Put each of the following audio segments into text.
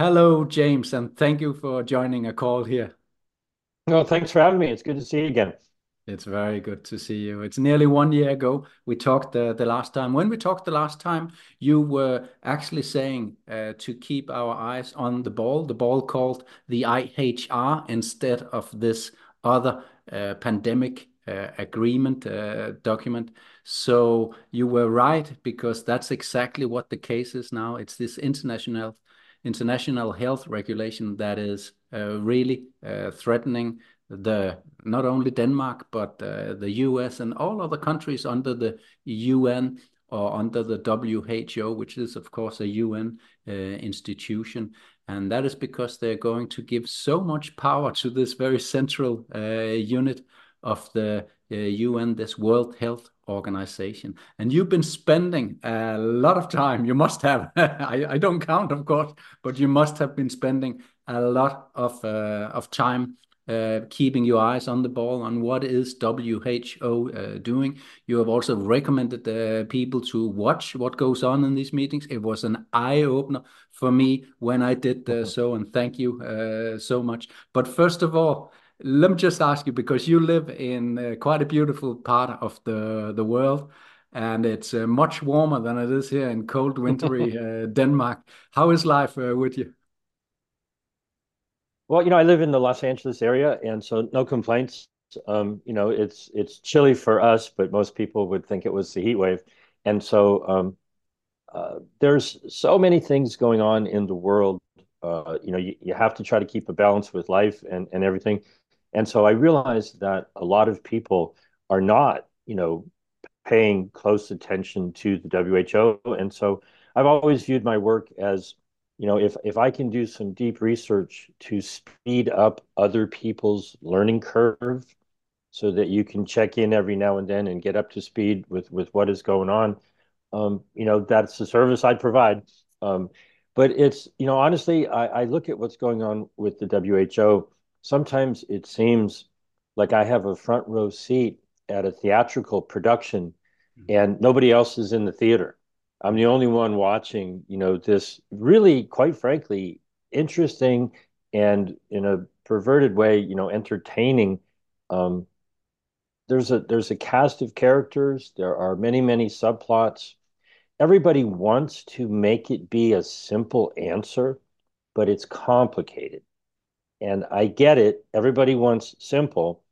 Hello, James, and thank you for joining a call here. No, thanks for having me. It's good to see you again. It's very good to see you. It's nearly one year ago we talked uh, the last time. When we talked the last time, you were actually saying uh, to keep our eyes on the ball, the ball called the IHR instead of this other uh, pandemic uh, agreement uh, document. So you were right because that's exactly what the case is now. It's this international international health regulation that is uh, really uh, threatening the not only Denmark but uh, the US and all other countries under the UN or under the WHO, which is of course a UN institution. And that is because they're going to give so much power to this very central unit of the UN, this World Health Organization. And you've been spending a lot of time, you must have, I, I, don't count, of course, but you must have been spending a lot of, uh, of time uh, keeping your eyes on the ball on what is WHO uh, doing. You have also recommended uh, people to watch what goes on in these meetings. It was an eye opener for me when I did uh, so, and thank you uh, so much. But first of all, let me just ask you because you live in uh, quite a beautiful part of the the world and it's uh, much warmer than it is here in cold wintry uh, Denmark. How is life uh, with you? Well, you know, I live in the Los Angeles area, and so no complaints. Um, you know, it's it's chilly for us, but most people would think it was the heat wave, and so um, uh, there's so many things going on in the world. Uh, you know, you, you have to try to keep a balance with life and and everything. And so I realized that a lot of people are not, you know, paying close attention to the WHO. And so I've always viewed my work as, you know, if if I can do some deep research to speed up other people's learning curve so that you can check in every now and then and get up to speed with with what is going on, um, you know, that's the service I'd provide. Um, but it's, you know, honestly, I, I look at what's going on with the WHO sometimes it seems like I have a front row seat at a theatrical production mm-hmm. and nobody else is in the theater. I'm the only one watching, you know, this really, quite frankly, interesting and in a perverted way, you know, entertaining. Um, there's a there's a cast of characters. There are many many subplots. Everybody wants to make it be a simple answer, but it's complicated. And I get it. Everybody wants simple.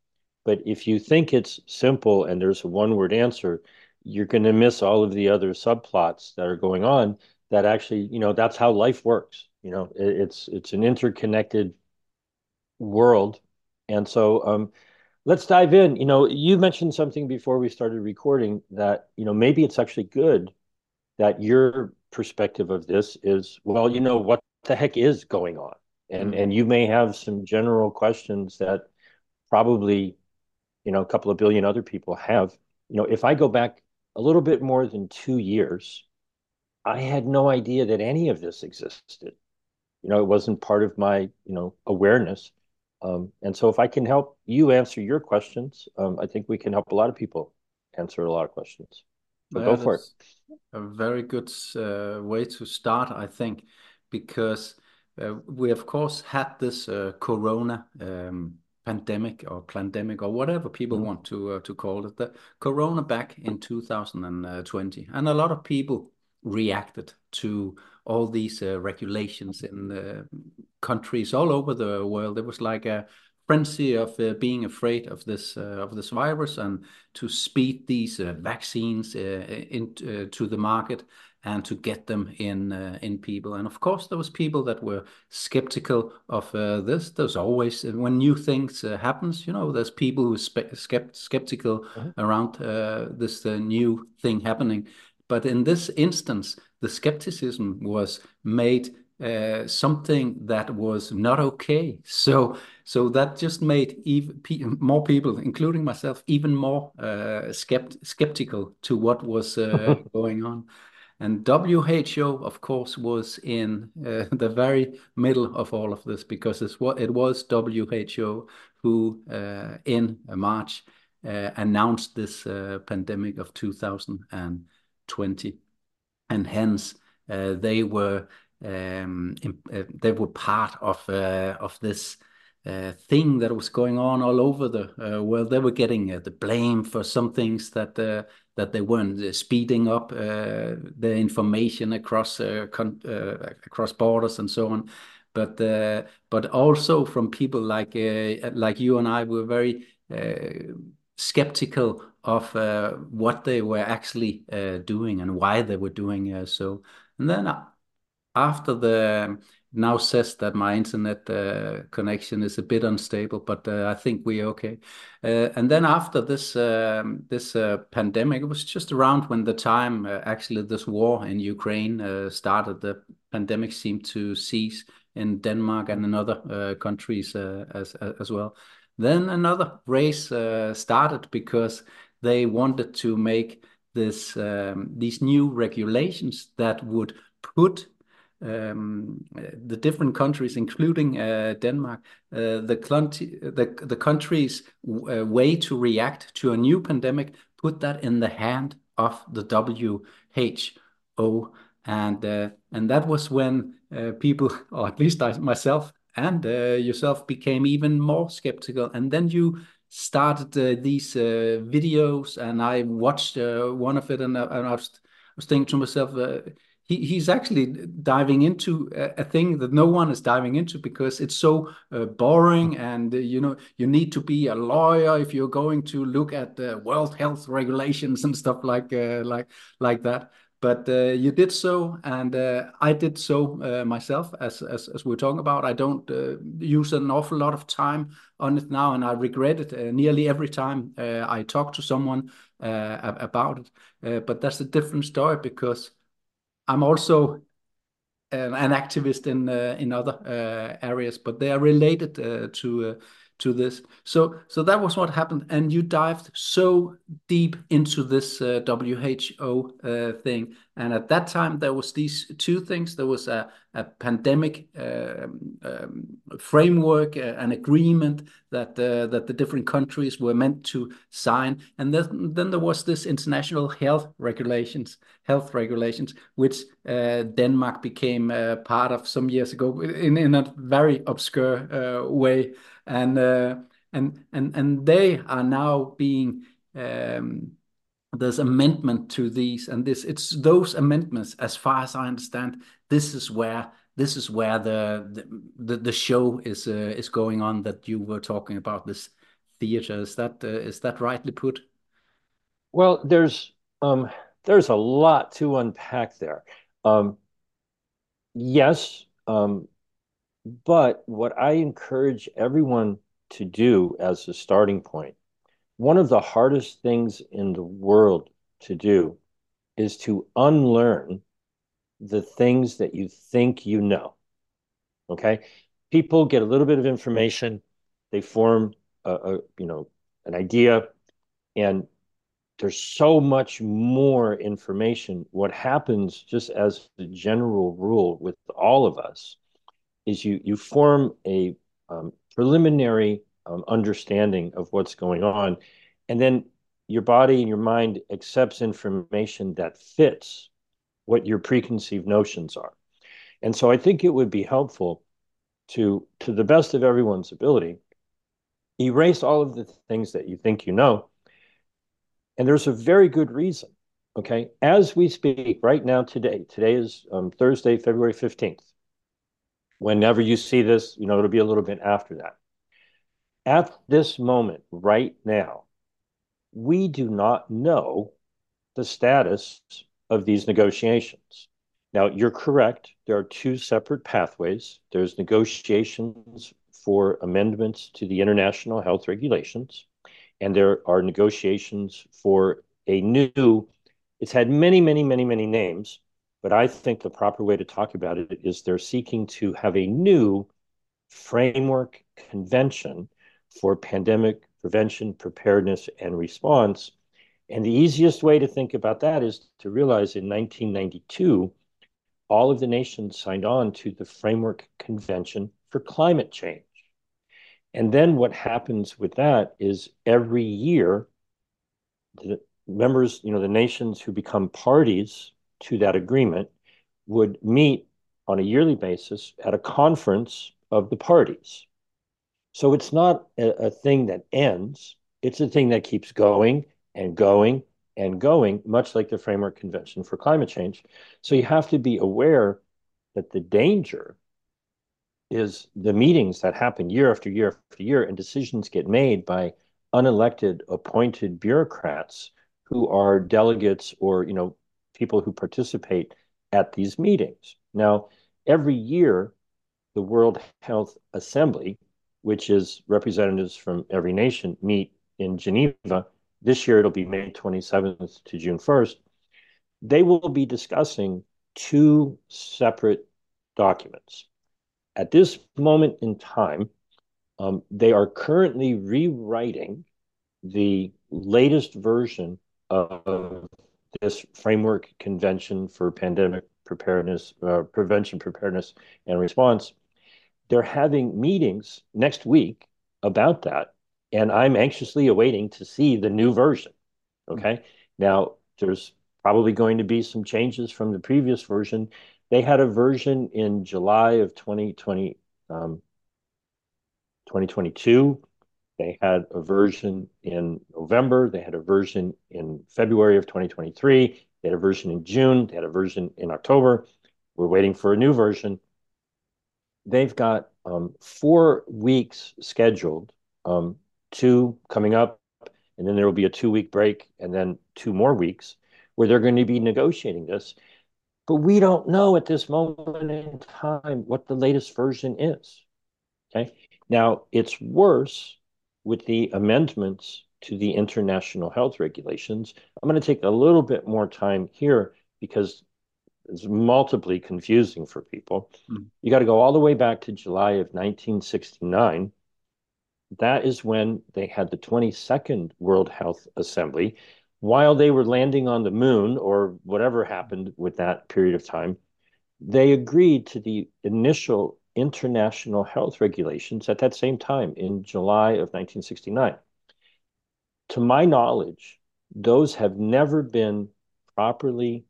But if you think it's simple and there's a one word answer, you're going to miss all of the other subplots that are going on that actually, you know, that's how life works. You know, it's it's an interconnected world. And so um, let's dive in. You know, you mentioned something before we started recording that, you know, maybe it's actually good that your perspective of this is, well, you know, what the heck is going on? And mm-hmm. and you may have some general questions that probably you know a couple of billion other people have. You know if i go back a little bit more than two years i had no idea that any of this existed. You know it wasn't part of my you know awareness. Um, and so if i can help you answer your questions um, i think we can help a lot of people answer a lot of questions. But yeah, go for it. a very good uh, way to start i think because we of course had this uh, corona um, pandemic or pandemic or whatever people mm. want to uh, to call it the corona back in 2020 and a lot of people reacted to all these uh, regulations in uh, countries all over the world. It was like a frenzy of uh, being afraid of this of this virus and to speed these vaccines into the market and to get them in uh, in people. And of course, there was people that were skeptical of uh, this. There's always uh, when new things uh, happens, you know, there's people who are skept skeptical mm-hmm. around uh, this uh, new thing happening. But in this instance, the skepticism was made uh, something that was not okay. So so that just made even pe more people, including myself, even more uh, skept skeptical to what was uh, going on. And WHO, of course, was in uh, the very middle of all of this because it was WHO who, uh, in March, uh, announced this uh, pandemic of 2020, and hence uh, they were um, uh, they were part of uh, of this uh, thing that was going on all over the uh, world. They were getting uh, the blame for some things that uh, that they weren't uh, speeding up uh, the information across across borders and so on. But but also from people like like you and I were very skeptical of what they were actually doing and why they were doing so. And then after the now says that my internet uh, connection is a bit unstable, but uh, I think we're okay. Uh, and then after this um, this uh, pandemic, it was just around when the time uh, actually this war in Ukraine uh, started. The pandemic seemed to cease in Denmark and in other countries as as well. Then another race started because they wanted to make this um, these new regulations that would put um, the different countries, including uh, Denmark, uh, the, the, the country's uh, way to react to a new pandemic, put that in the hand of the WHO. And, uh, and that was when uh, people, or at least I, myself and uh, yourself, became even more skeptical. And then you started these videos, and I watched one of it, and, and I, was, I was thinking to myself, he, he's actually diving into a, a, thing that no one is diving into because it's so uh, boring and uh, you know you need to be a lawyer if you're going to look at the world health regulations and stuff like uh, like like that. But uh, you did so and uh, i did so uh, myself as, as as we're talking about. I don't use an awful lot of time on it now and i regret it nearly every time i talk to someone about it. But that's a different story because I'm also an, an activist in uh, in other uh, areas, but they are related uh, to to this. So so that was what happened, and you dived so deep into this uh, WHO uh, thing. And at that time, there was these two things. There was a, a pandemic um, um, framework, uh, an agreement that uh, that the different countries were meant to sign, and then then there was this international health regulations, health regulations, which uh, Denmark became uh, part of some years ago in in a very obscure way and uh, and and and they are now being um, there's amendment to these and this it's those amendments as far as i understand this is where this is where the the, the show is uh, is going on that you were talking about this theater. Is that uh, is that rightly put? Well there's um there's a lot to unpack there. Um yes um but what I encourage everyone to do as a starting point, one of the hardest things in the world to do is to unlearn the things that you think you know. Okay? People get a little bit of information, they form a, a you know, an idea and there's so much more information. What happens, just as the general rule with all of us, is you you form a um, preliminary um, understanding of what's going on, and then your body and your mind accepts information that fits what your preconceived notions are. And so I think it would be helpful to, to the best of everyone's ability, erase all of the things that you think you know. And there's a very good reason. Okay. As we speak right now, today, today is um, Thursday, February 15th whenever you see this, you know, it'll be a little bit after that. At this moment, right now, we do not know the status of these negotiations. Now, you're correct. There are two separate pathways. There's negotiations for amendments to the international health regulations, and there are negotiations for a new, it's had many, many, many, many names, but I think the proper way to talk about it is they're seeking to have a new framework convention for pandemic prevention, preparedness, and response. And the easiest way to think about that is to realize in 1992, all of the nations signed on to the Framework Convention for Climate Change. And then what happens with that is every year, the members, you know, the nations who become parties to that agreement would meet on a yearly basis at a conference of the parties. So it's not a, a thing that ends, it's a thing that keeps going and going and going, much like the Framework Convention for Climate Change. So you have to be aware that the danger is the meetings that happen year after year after year, and decisions get made by unelected, appointed bureaucrats who are delegates or you know people who participate at these meetings. Now, every year, the World Health Assembly, which is representatives from every nation, meet in Geneva. This year, it'll be May 27th to June 1st. They will be discussing two separate documents. At this moment in time, um, they are currently rewriting the latest version of this framework convention for pandemic preparedness, uh, prevention, preparedness, and response. They're having meetings next week about that, and I'm anxiously awaiting to see the new version. Okay, mm-hmm. now there's probably going to be some changes from the previous version. They had a version in July of 2020, um, 2022. They had a version in November. They had a version in February of 2023. They had a version in June. They had a version in October. We're waiting for a new version. They've got um, four weeks scheduled, um, two coming up, and then there will be a two week break, and then two more weeks where they're going to be negotiating this. But we don't know at this moment in time what the latest version is. Okay. Now, it's worse with the amendments to the international health regulations. I'm going to take a little bit more time here because it's multiply confusing for people. Mm. You got to go all the way back to July of 1969. That is when they had the 22nd World Health Assembly. While they were landing on the moon or whatever happened with that period of time, they agreed to the initial international health regulations at that same time in July of 1969. To my knowledge, those have never been properly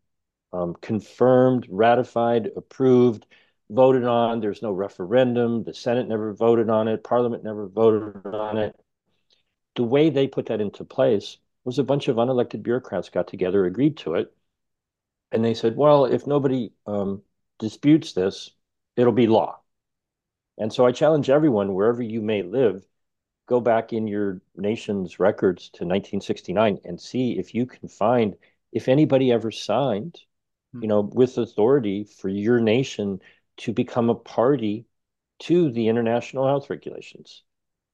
um, confirmed, ratified, approved, voted on. There's no referendum. The Senate never voted on it. Parliament never voted on it. The way they put that into place was a bunch of unelected bureaucrats got together, agreed to it, and they said, well, if nobody um, disputes this, it'll be law. And so I challenge everyone, wherever you may live, go back in your nation's records to 1969 and see if you can find if anybody ever signed, you hmm. know, with authority for your nation to become a party to the international health regulations.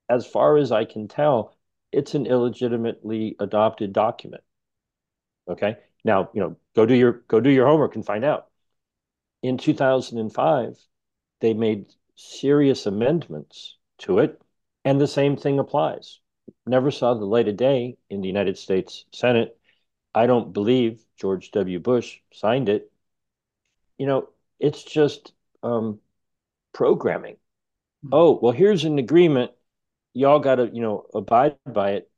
As far as I can tell, it's an illegitimately adopted document. Okay. Now, you know, go do your go do your homework and find out. In 2005, they made serious amendments to it, and the same thing applies. Never saw the light of day in the United States Senate. I don't believe George W. Bush signed it. You know, it's just um, programming. Hmm. Oh, well, here's an agreement. Y'all got to, you know, abide by it.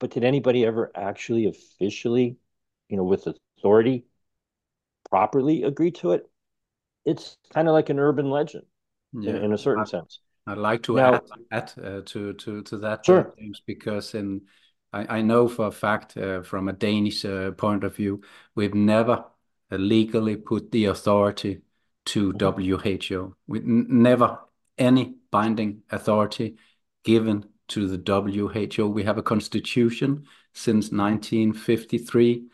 But did anybody ever actually officially, you know, with authority, properly agree to it? It's kind of like an urban legend yeah. in, in, a certain I, sense. I'd like to now, add, add uh, to to to that, sure. James, because in I, I know for a fact uh, from a Danish uh, point of view, we've never uh, legally put the authority to mm-hmm. WHO. We never any binding authority given to the WHO. We have a constitution since 1953,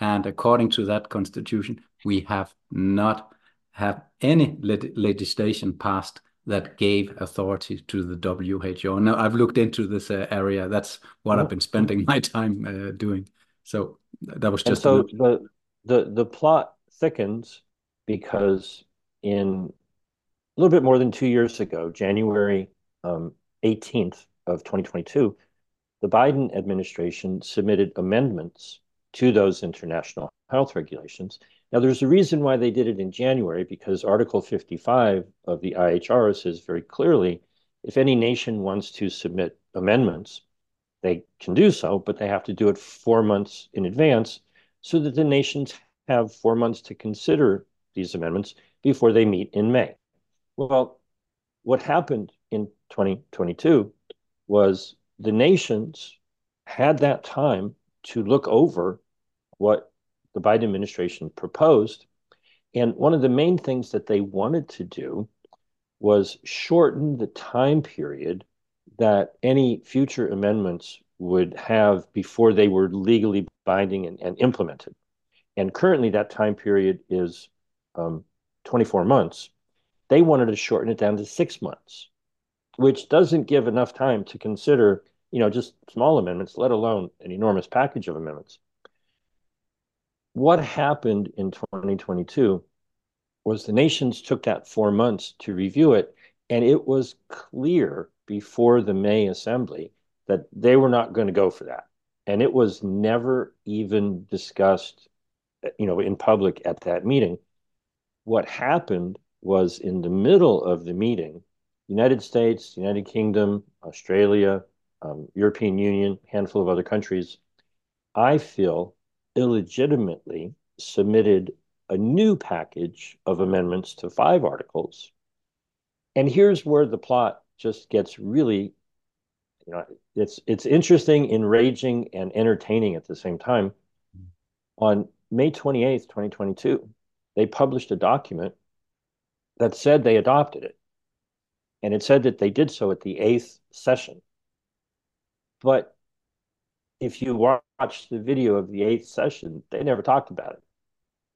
and according to that constitution, we have not have any legislation passed that gave authority to the WHO. Now, I've looked into this uh, area. That's what I've been spending my time uh, doing. So that was just. And so the the the plot thickens because in a little bit more than two years ago, January um, 18th of 2022, the Biden administration submitted amendments to those international health regulations now, there's a reason why they did it in January because Article 55 of the IHR says very clearly if any nation wants to submit amendments, they can do so, but they have to do it four months in advance so that the nations have four months to consider these amendments before they meet in May. Well, what happened in 2022 was the nations had that time to look over what the Biden administration proposed. And one of the main things that they wanted to do was shorten the time period that any future amendments would have before they were legally binding and, and implemented. And currently, that time period is um, 24 months. They wanted to shorten it down to six months, which doesn't give enough time to consider, you know, just small amendments, let alone an enormous package of amendments. What happened in 2022 was the nations took that four months to review it, and it was clear before the May assembly that they were not going to go for that. And it was never even discussed, you know, in public at that meeting. What happened was in the middle of the meeting, United States, United Kingdom, Australia, um, European Union, handful of other countries, I feel illegitimately submitted a new package of amendments to five articles. And here's where the plot just gets really, you know, it's it's interesting, enraging, and entertaining at the same time. On May 28th, 2022, they published a document that said they adopted it. And it said that they did so at the eighth session. But if you watch the video of the eighth session, they never talked about it.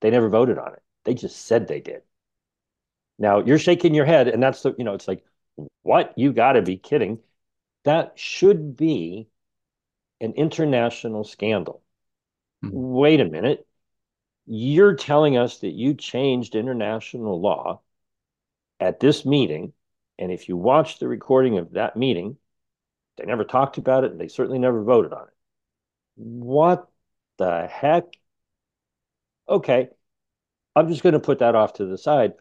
They never voted on it. They just said they did. Now you're shaking your head, and that's the, you know, it's like, what? You got to be kidding. That should be an international scandal. Hmm. Wait a minute. You're telling us that you changed international law at this meeting. And if you watch the recording of that meeting, they never talked about it and they certainly never voted on it. What the heck? Okay. I'm just going to put that off to the side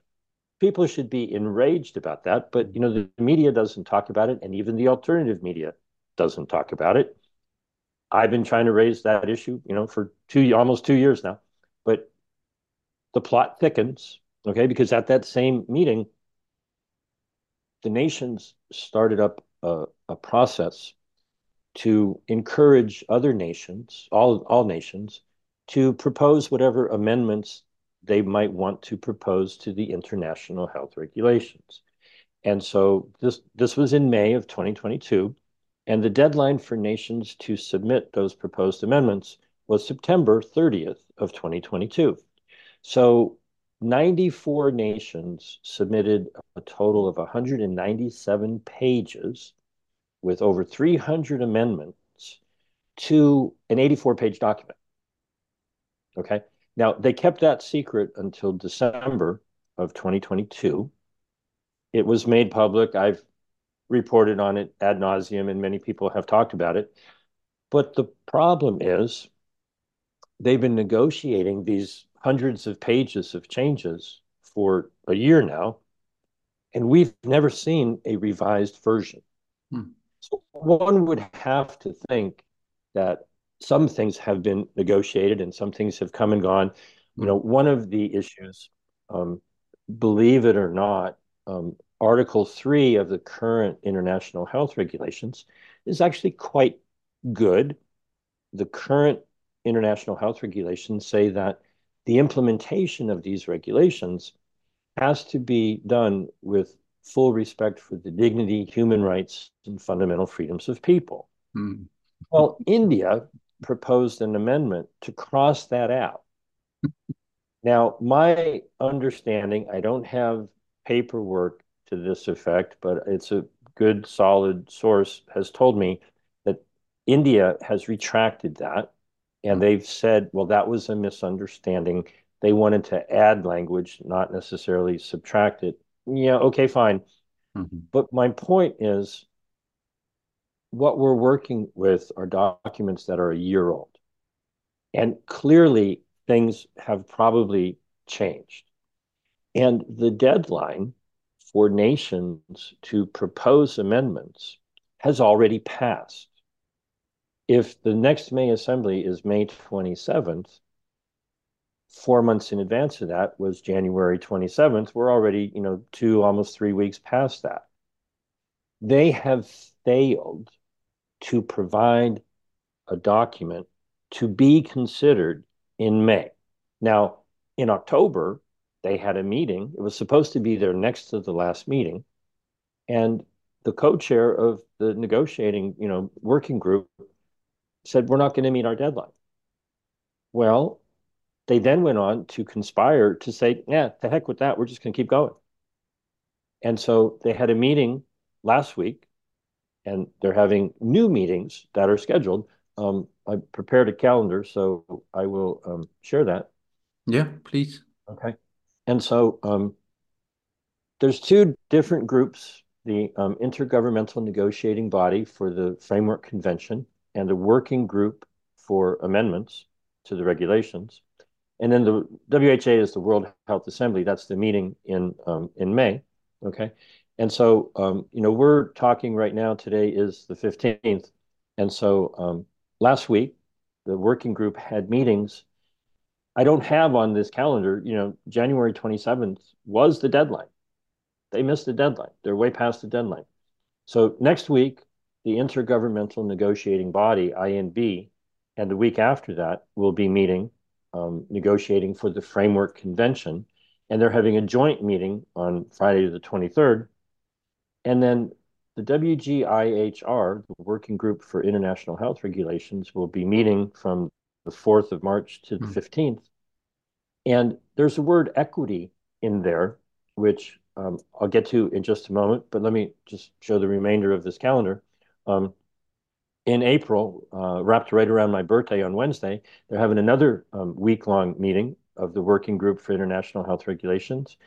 people should be enraged about that. But you know, the media doesn't talk about it, and even the alternative media doesn't talk about it. I've been trying to raise that issue, you know, for two almost two years now. But the plot thickens, okay, because at that same meeting, the nations started up a, a process to encourage other nations, all all nations, to propose whatever amendments they might want to propose to the international health regulations. And so this, this was in May of 2022, and the deadline for nations to submit those proposed amendments was September 30th of 2022. So 94 nations submitted a total of 197 pages with over 300 amendments to an 84 page document. Okay. Now, they kept that secret until December of 2022. It was made public. I've reported on it ad nauseum, and many people have talked about it. But the problem is they've been negotiating these hundreds of pages of changes for a year now, and we've never seen a revised version. Hmm. So one would have to think that some things have been negotiated and some things have come and gone. You know, one of the issues, um, believe it or not, um, Article 3 of the current international health regulations is actually quite good. The current international health regulations say that the implementation of these regulations has to be done with full respect for the dignity, human rights, and fundamental freedoms of people. Mm. Well, India proposed an amendment to cross that out. now, my understanding, I don't have paperwork to this effect, but it's a good, solid source, has told me that India has retracted that. And they've said, well, that was a misunderstanding. They wanted to add language, not necessarily subtract it. Yeah, okay, fine. Mm-hmm. But my point is what we're working with are documents that are a year old. And clearly, things have probably changed. And the deadline for nations to propose amendments has already passed. If the next May Assembly is May 27th, four months in advance of that was January 27th. We're already, you know, two, almost three weeks past that. They have failed to provide a document to be considered in May. Now, in October, they had a meeting. It was supposed to be their next to the last meeting. And the co-chair of the negotiating, you know, working group said, we're not going to meet our deadline. Well, they then went on to conspire to say, yeah, the heck with that. We're just going to keep going. And so they had a meeting last week and they're having new meetings that are scheduled. Um, I prepared a calendar, so I will um, share that. Yeah, please. Okay. And so um, there's two different groups, the um, Intergovernmental Negotiating Body for the Framework Convention and the working group for amendments to the regulations. And then the WHA is the World Health Assembly. That's the meeting in um, in May. Okay. And so, um, you know, we're talking right now, today is the 15th. And so um, last week, the working group had meetings. I don't have on this calendar, you know, January 27th was the deadline. They missed the deadline. They're way past the deadline. So next week, the Intergovernmental Negotiating Body, INB, and the week after that, will be meeting, um, negotiating for the Framework Convention. And they're having a joint meeting on Friday the 23rd and then the WGIHR, the Working Group for International Health Regulations, will be meeting from the 4th of March to the mm. 15th. And there's a word equity in there, which um, I'll get to in just a moment, but let me just show the remainder of this calendar. Um, in April, uh, wrapped right around my birthday on Wednesday, they're having another um, week-long meeting of the Working Group for International Health Regulations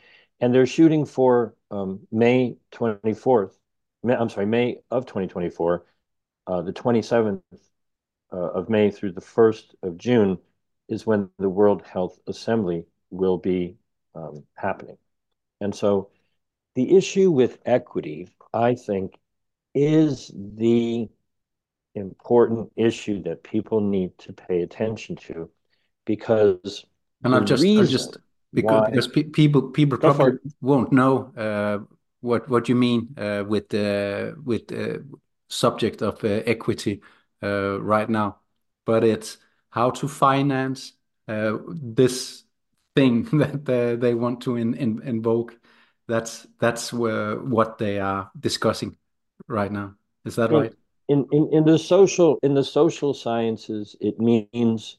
and they're shooting for um, May 24th. May, I'm sorry, May of 2024, uh, the 27th uh, of May through the 1st of June is when the World Health Assembly will be um, happening. And so the issue with equity, I think, is the important issue that people need to pay attention to because and I've just, I've just because, because pe people people probably won't know uh, what what you mean uh, with the with the subject of uh, equity uh, right now, but it's how to finance uh, this thing that uh, they want to in, in, invoke. That's that's where what they are discussing right now. Is that right? In, in in the social in the social sciences, it means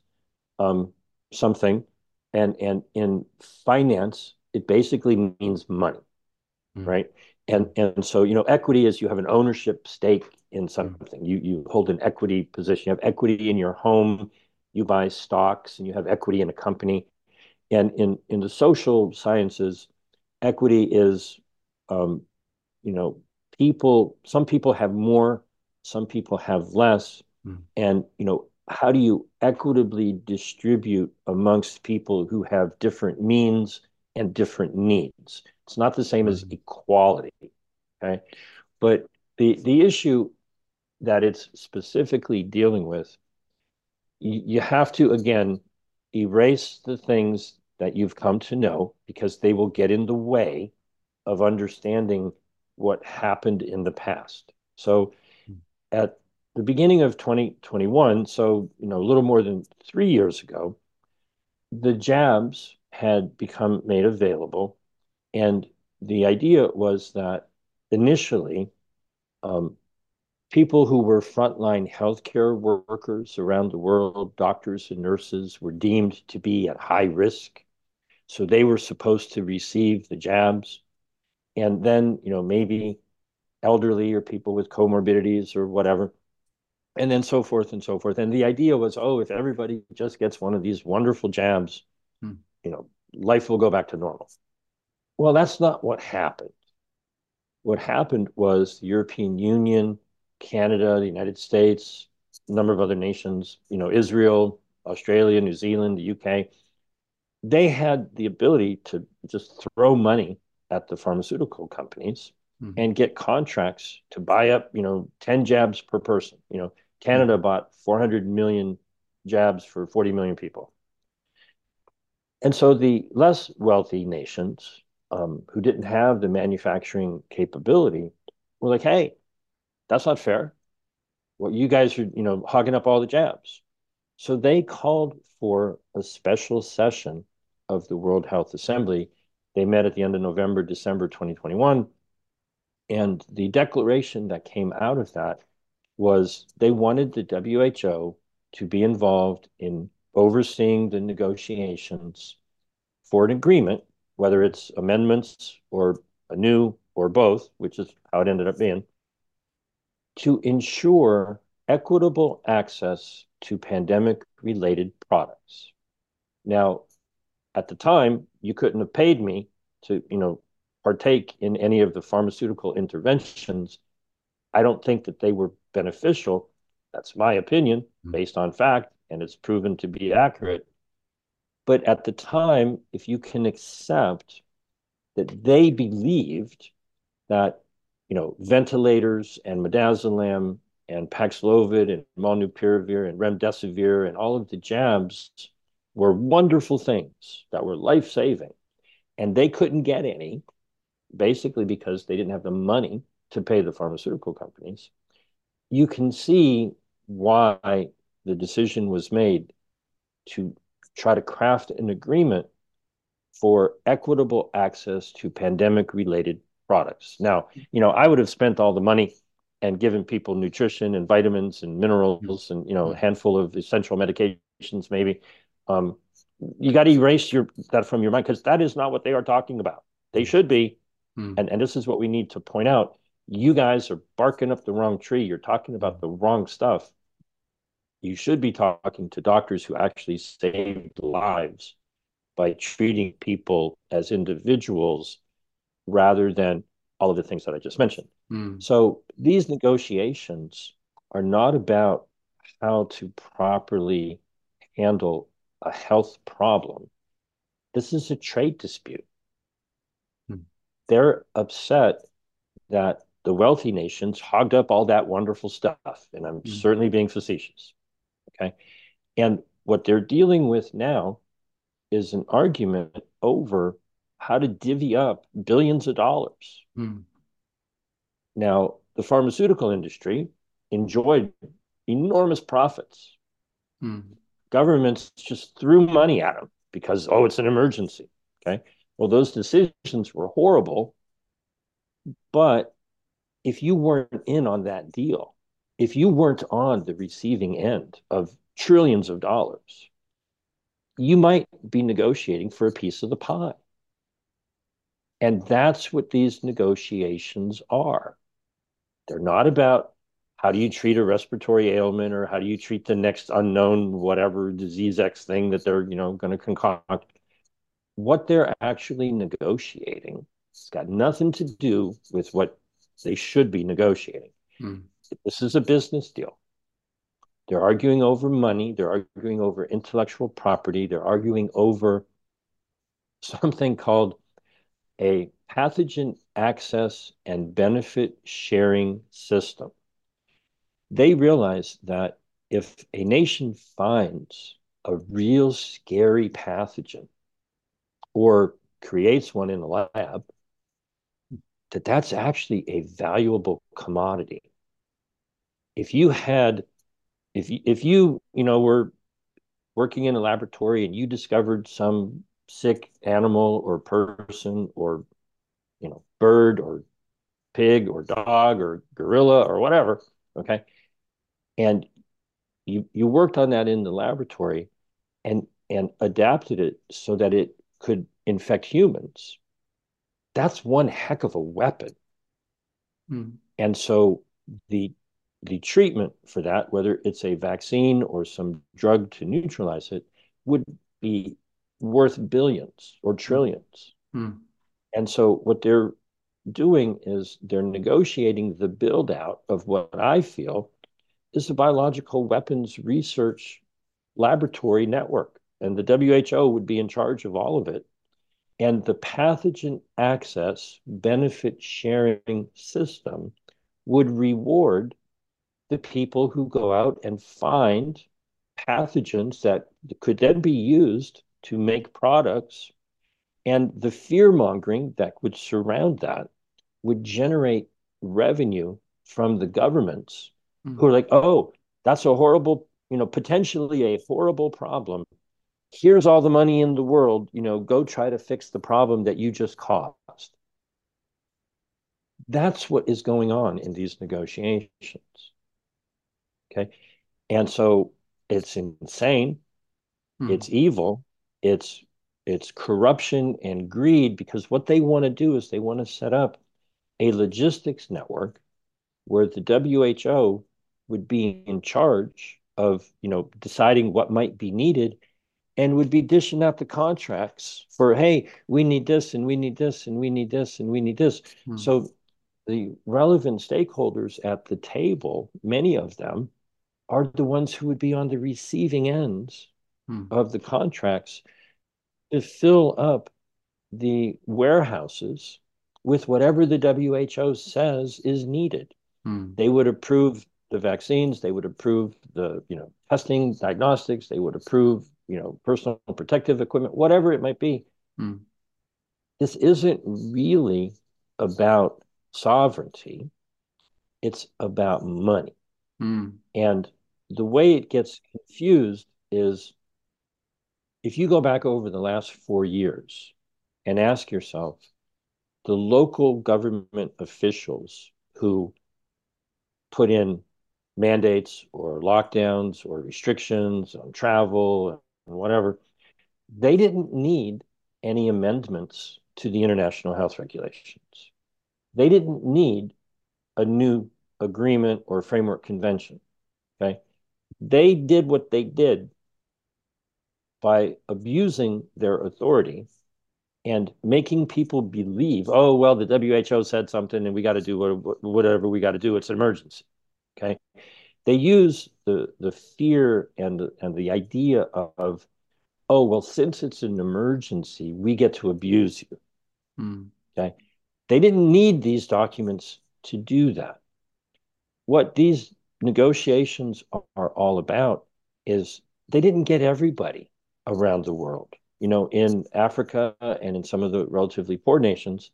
um, something. And and in finance it basically means money mm. right? And and so you know equity is you have an ownership stake in something. Mm. you you hold an equity position. You have equity in your home. You buy stocks and you have equity in a company. And in in the social sciences equity is um, you know people some people have more some people have less mm. and you know how do you equitably distribute amongst people who have different means and different needs? It's not the same as mm-hmm. equality, okay? But the the issue that it's specifically dealing with, you, you have to again erase the things that you've come to know because they will get in the way of understanding what happened in the past. So. At the beginning of 2021, so you know a little more than three years ago, the jabs had become made available, and the idea was that initially, um, people who were frontline healthcare workers around the world, doctors and nurses, were deemed to be at high risk, so they were supposed to receive the jabs, and then you know maybe elderly or people with comorbidities or whatever and then so forth and so forth. And the idea was, oh, if everybody just gets one of these wonderful jabs, hmm. you know, life will go back to normal. Well, that's not what happened. What happened was the European Union, Canada, the United States, a number of other nations, you know, Israel, Australia, New Zealand, the UK, they had the ability to just throw money at the pharmaceutical companies mm-hmm. and get contracts to buy up, you know, 10 jabs per person, you know, Canada bought 400 million jabs for 40 million people. And so the less wealthy nations um, who didn't have the manufacturing capability were like, hey, that's not fair. What well, you guys are, you know, hogging up all the jabs. So they called for a special session of the World Health Assembly. They met at the end of November, December 2021. And the declaration that came out of that was they wanted the WHO to be involved in overseeing the negotiations for an agreement, whether it's amendments or a new or both, which is how it ended up being, to ensure equitable access to pandemic related products. Now, at the time, you couldn't have paid me to, you know, partake in any of the pharmaceutical interventions. I don't think that they were beneficial. That's my opinion mm-hmm. based on fact, and it's proven to be accurate. But at the time, if you can accept that they believed that, you know, ventilators and midazolam and Paxlovid and molnupiravir and remdesivir and all of the jabs were wonderful things that were life saving. And they couldn't get any, basically because they didn't have the money to pay the pharmaceutical companies. You can see why the decision was made to try to craft an agreement for equitable access to pandemic related products. Now, you know, I would have spent all the money and given people nutrition and vitamins and minerals and you know a handful of essential medications maybe um, you got to erase your that from your mind because that is not what they are talking about they should be mm. and and this is what we need to point out you guys are barking up the wrong tree you're talking about the wrong stuff you should be talking to doctors who actually saved lives by treating people as individuals rather than all of the things that I just mentioned. Mm. So these negotiations are not about how to properly handle a health problem. This is a trade dispute. They're upset that the wealthy nations hogged up all that wonderful stuff. And I'm mm. certainly being facetious. Okay. And what they're dealing with now is an argument over how to divvy up billions of dollars. Mm. Now, the pharmaceutical industry enjoyed enormous profits. Mm. Governments just threw money at them because, oh, it's an emergency. Okay. Well, those decisions were horrible. But if you weren't in on that deal, if you weren't on the receiving end of trillions of dollars, you might be negotiating for a piece of the pie. And that's what these negotiations are. They're not about how do you treat a respiratory ailment or how do you treat the next unknown whatever disease X thing that they're, you know, going to concoct. What they're actually negotiating It's got nothing to do with what they should be negotiating. Mm. This is a business deal. They're arguing over money. They're arguing over intellectual property. They're arguing over something called a pathogen access and benefit sharing system. They realize that if a nation finds a real scary pathogen or creates one in the lab, that that's actually a valuable commodity. If you had, if you, if you, you know, were working in a laboratory and you discovered some sick animal or person or you know bird or pig or dog or gorilla or whatever okay and you you worked on that in the laboratory and and adapted it so that it could infect humans that's one heck of a weapon hmm. and so the the treatment for that whether it's a vaccine or some drug to neutralize it would be worth billions or trillions. Mm. And so what they're doing is they're negotiating the build out of what I feel is a biological weapons research laboratory network. And the WHO would be in charge of all of it. And the pathogen access benefit sharing system would reward the people who go out and find pathogens that could then be used to make products. And the fear mongering that would surround that would generate revenue from the governments mm. who are like, oh, that's a horrible, you know, potentially a horrible problem. Here's all the money in the world, you know, go try to fix the problem that you just caused. That's what is going on in these negotiations. Okay. And so it's insane. Hmm. It's evil. It's it's corruption and greed because what they want to do is they want to set up a logistics network where the WHO would be in charge of, you know, deciding what might be needed and would be dishing out the contracts for, hey, we need this and we need this and we need this and we need this. Hmm. So the relevant stakeholders at the table, many of them, are the ones who would be on the receiving ends hmm. of the contracts to fill up the warehouses with whatever the WHO says is needed. Hmm. They would approve the vaccines, they would approve the, you know, testing, diagnostics, they would approve, you know, personal protective equipment, whatever it might be. Hmm. This isn't really about sovereignty, it's about money. Mm. And the way it gets confused is if you go back over the last four years and ask yourself, the local government officials who put in mandates or lockdowns or restrictions on travel whatever, they didn't need any amendments to the international health regulations they didn't need a new agreement or framework convention. Okay. They did what they did by abusing their authority and making people believe, oh, well, the WHO said something and we got to do whatever we got to do. It's an emergency. Okay. They use the, the fear and the, and the idea of, oh, well, since it's an emergency, we get to abuse you. Mm. Okay. They didn't need these documents to do that. What these negotiations are all about is they didn't get everybody around the world. You know, in Africa and in some of the relatively poor nations,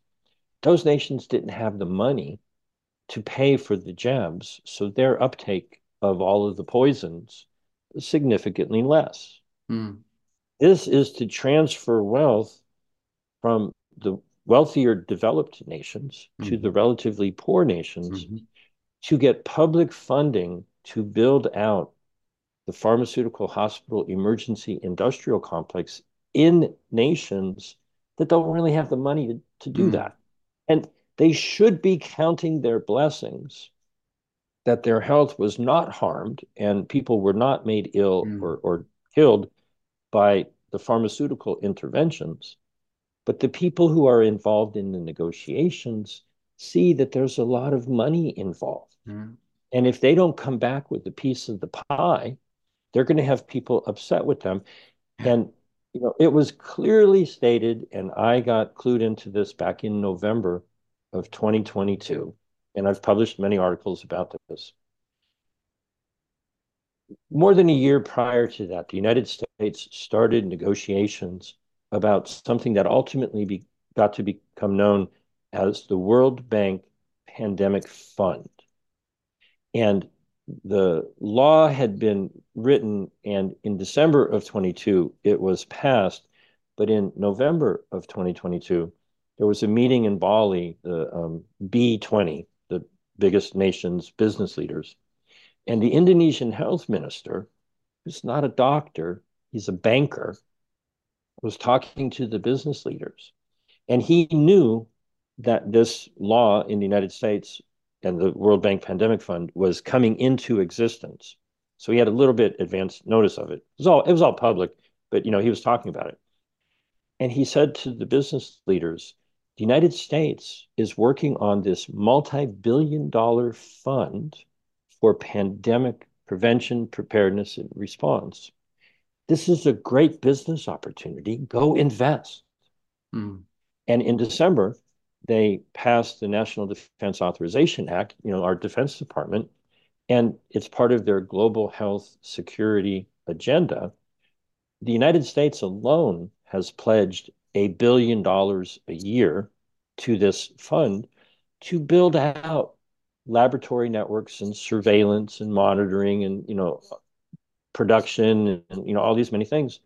those nations didn't have the money to pay for the jabs, so their uptake of all of the poisons significantly less. Mm. This is to transfer wealth from the wealthier developed nations mm-hmm. to the relatively poor nations mm-hmm. to get public funding to build out the pharmaceutical hospital emergency industrial complex in nations that don't really have the money to, to do mm. that. And they should be counting their blessings that their health was not harmed and people were not made ill mm. or, or killed by the pharmaceutical interventions. But the people who are involved in the negotiations see that there's a lot of money involved. Mm. And if they don't come back with a piece of the pie, they're going to have people upset with them. And you know, it was clearly stated, and I got clued into this back in November of 2022, and I've published many articles about this. More than a year prior to that, the United States started negotiations about something that ultimately be, got to become known as the World Bank Pandemic Fund. And the law had been written, and in December of 22, it was passed. But in November of 2022, there was a meeting in Bali, the um, B20, the biggest nation's business leaders. And the Indonesian health minister, who's not a doctor, he's a banker, was talking to the business leaders. And he knew that this law in the United States and the World Bank Pandemic Fund was coming into existence. So he had a little bit advanced notice of it. It was all it was all public, but you know, he was talking about it. And he said to the business leaders, the United States is working on this multi-billion dollar fund for pandemic prevention, preparedness, and response. This is a great business opportunity. Go invest. Mm. And in December, they passed the National Defense Authorization Act, you know, our Defense Department, and it's part of their global health security agenda the United States alone has pledged a billion dollars a year to this fund to build out laboratory networks and surveillance and monitoring and you know production and you know all these many things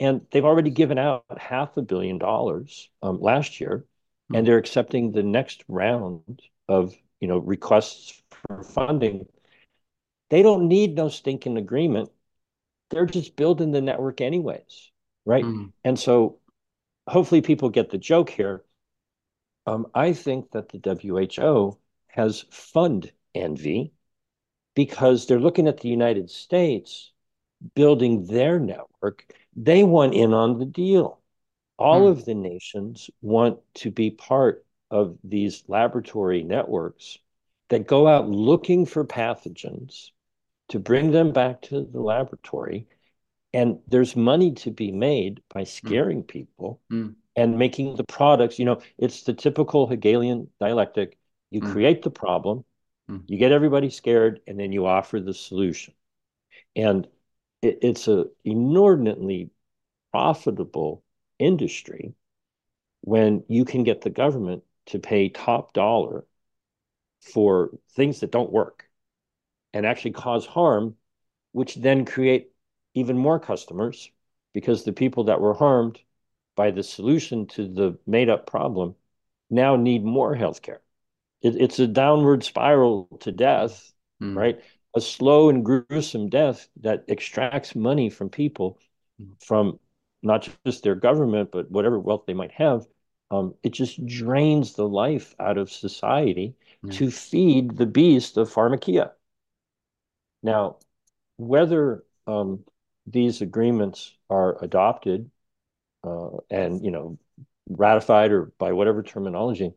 and they've already given out half a billion dollars um, last year mm-hmm. and they're accepting the next round of you know requests for funding they don't need no stinking agreement they're just building the network anyways right mm-hmm. and so hopefully people get the joke here um, i think that the who has fund envy because they're looking at the united states building their network they want in on the deal all mm. of the nations want to be part of these laboratory networks that go out looking for pathogens to bring them back to the laboratory. And there's money to be made by hmm. scaring mm. people mm. and making the products. You know, it's the typical Hegelian dialectic. You mm. create the problem, hmm. you get everybody scared, and then you offer the solution. And it, it's a inordinately profitable industry when you can get the government to pay top dollar for things that don't work and actually cause harm, which then create even more customers because the people that were harmed by the solution to the made up problem now need more healthcare. It, it's a downward spiral to death, mm. right? A slow and gruesome death that extracts money from people mm. from not just their government, but whatever wealth they might have. Um, it just drains the life out of society yeah. to feed the beast of pharmakeia. Now, whether um, these agreements are adopted uh, and you know ratified or by whatever terminology,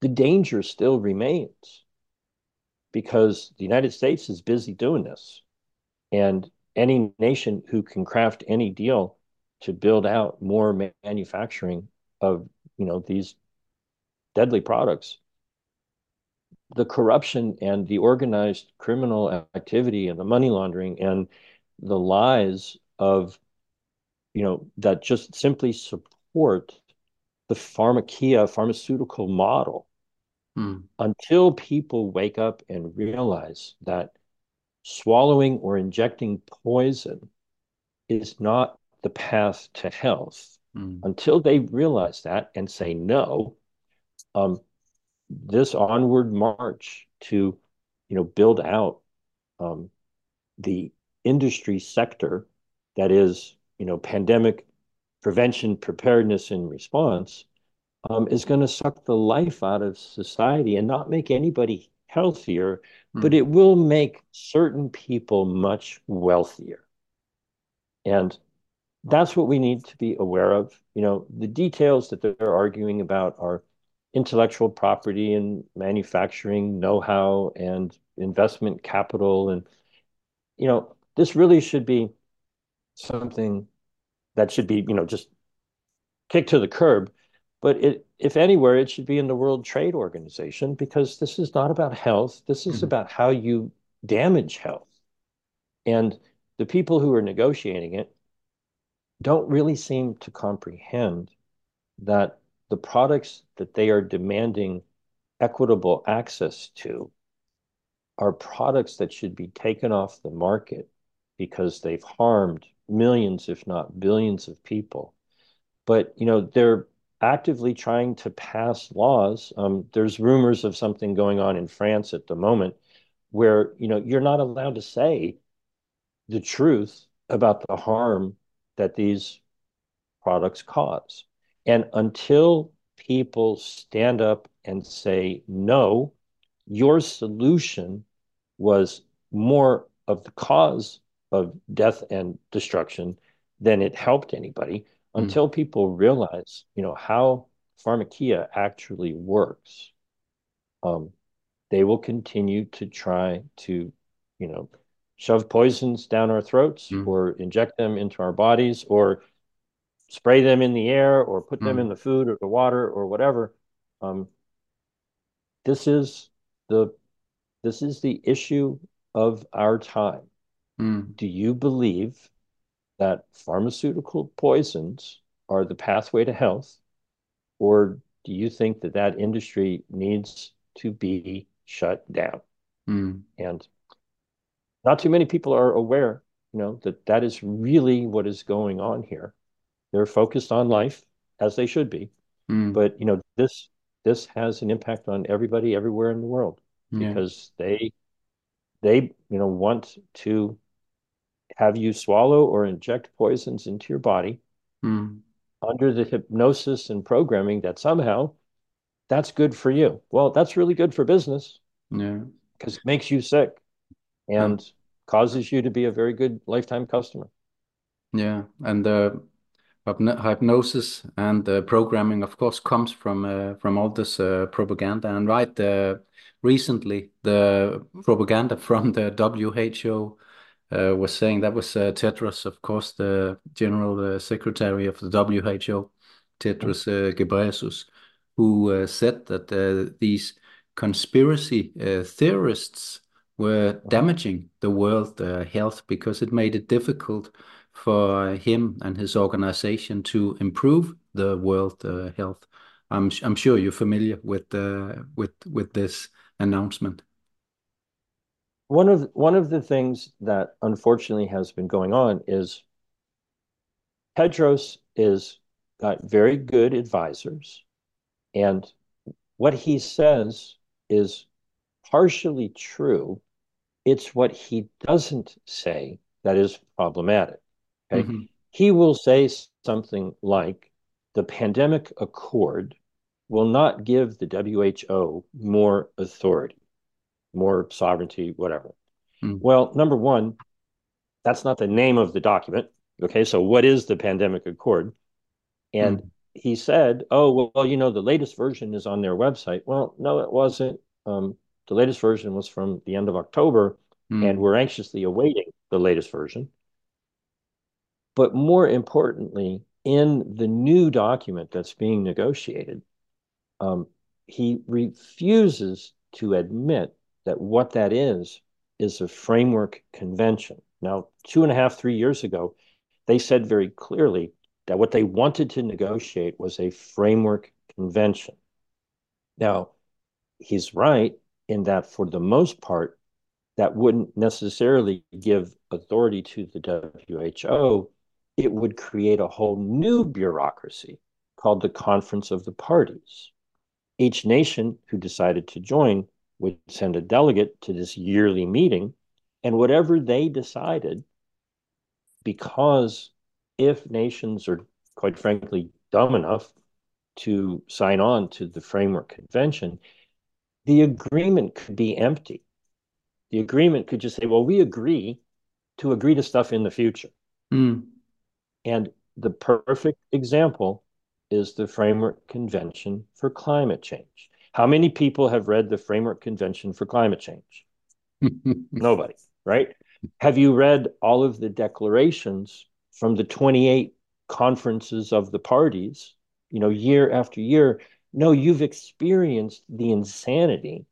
the danger still remains because the United States is busy doing this, and any nation who can craft any deal to build out more manufacturing of you know these deadly products the corruption and the organized criminal activity and the money laundering and the lies of you know that just simply support the pharmakeia pharmaceutical model hmm. until people wake up and realize that swallowing or injecting poison is not the path to health mm. until they realize that and say no um, this onward march to you know build out um, the industry sector that is you know pandemic prevention preparedness and response um, is going to suck the life out of society and not make anybody healthier mm. but it will make certain people much wealthier and that's what we need to be aware of you know the details that they're arguing about are intellectual property and manufacturing know-how and investment capital and you know this really should be something that should be you know just kicked to the curb. But it if anywhere it should be in the world trade organization because this is not about health. This is mm-hmm. about how you damage health. And the people who are negotiating it don't really seem to comprehend that the products that they are demanding equitable access to are products that should be taken off the market because they've harmed millions, if not billions of people. But, you know, they're actively trying to pass laws. Um, there's rumors of something going on in France at the moment where, you know, you're not allowed to say the truth about the harm that these products cause. And until people stand up and say, no, your solution was more of the cause of death and destruction than it helped anybody, mm. until people realize, you know, how pharmakeia actually works, um, they will continue to try to, you know, shove poisons down our throats mm. or inject them into our bodies or spray them in the air or put them mm. in the food or the water or whatever. Um, this is the this is the issue of our time. Mm. Do you believe that pharmaceutical poisons are the pathway to health, or do you think that that industry needs to be shut down? Mm. And not too many people are aware, you know, that that is really what is going on here. They're focused on life as they should be, Mm. but you know, this this has an impact on everybody everywhere in the world Yeah. because they they you know want to have you swallow or inject poisons into your body Mm. under the hypnosis and programming that somehow that's good for you. Well, that's really good for business Yeah. because it makes you sick Yeah. and causes you to be a very good lifetime customer. Yeah. And uh, hypnosis and uh, programming, of course, comes from uh, from all this uh, propaganda. And right, uh, recently, the propaganda from the WHO was saying that was uh, Tedros, of course, the General uh, Secretary of the WHO, Tedros uh, Ghebreyesus, who uh, said that uh, these conspiracy uh, theorists were damaging the world uh, health because it made it difficult for him and his organization to improve the world uh, health. I'm I'm sure you're familiar with uh, with with this announcement. One of one of the things that unfortunately has been going on is Tedros is got very good advisors, and what he says is partially true. It's what he doesn't say that is problematic. Okay. Mhm. He will say something like the pandemic accord will not give the WHO more authority, more sovereignty, whatever. Mm. Well, number one, that's not the name of the document. Okay. So what is the pandemic accord? And Mm. he said, oh, well, well, you know, the latest version is on their website. Well, no, it wasn't. Um, the latest version was from the end of October, Mm. and we're anxiously awaiting the latest version. But more importantly, in the new document that's being negotiated, um, he refuses to admit that what that is is a framework convention. Now, two and a half, three years ago, they said very clearly that what they wanted to negotiate was a framework convention. Now, he's right in that for the most part, that wouldn't necessarily give authority to the WHO. It would create a whole new bureaucracy called the Conference of the Parties. Each nation who decided to join would send a delegate to this yearly meeting, and whatever they decided, because if nations are, quite frankly, dumb enough to sign on to the framework convention, the agreement could be empty. The agreement could just say, well, we agree to agree to stuff in the future. Mm. And the perfect example is the Framework Convention for Climate Change. How many people have read the Framework Convention for Climate Change? Nobody, right? Have you read all of the declarations from the 28 conferences of the parties, you know, year after year? No, you've experienced the insanity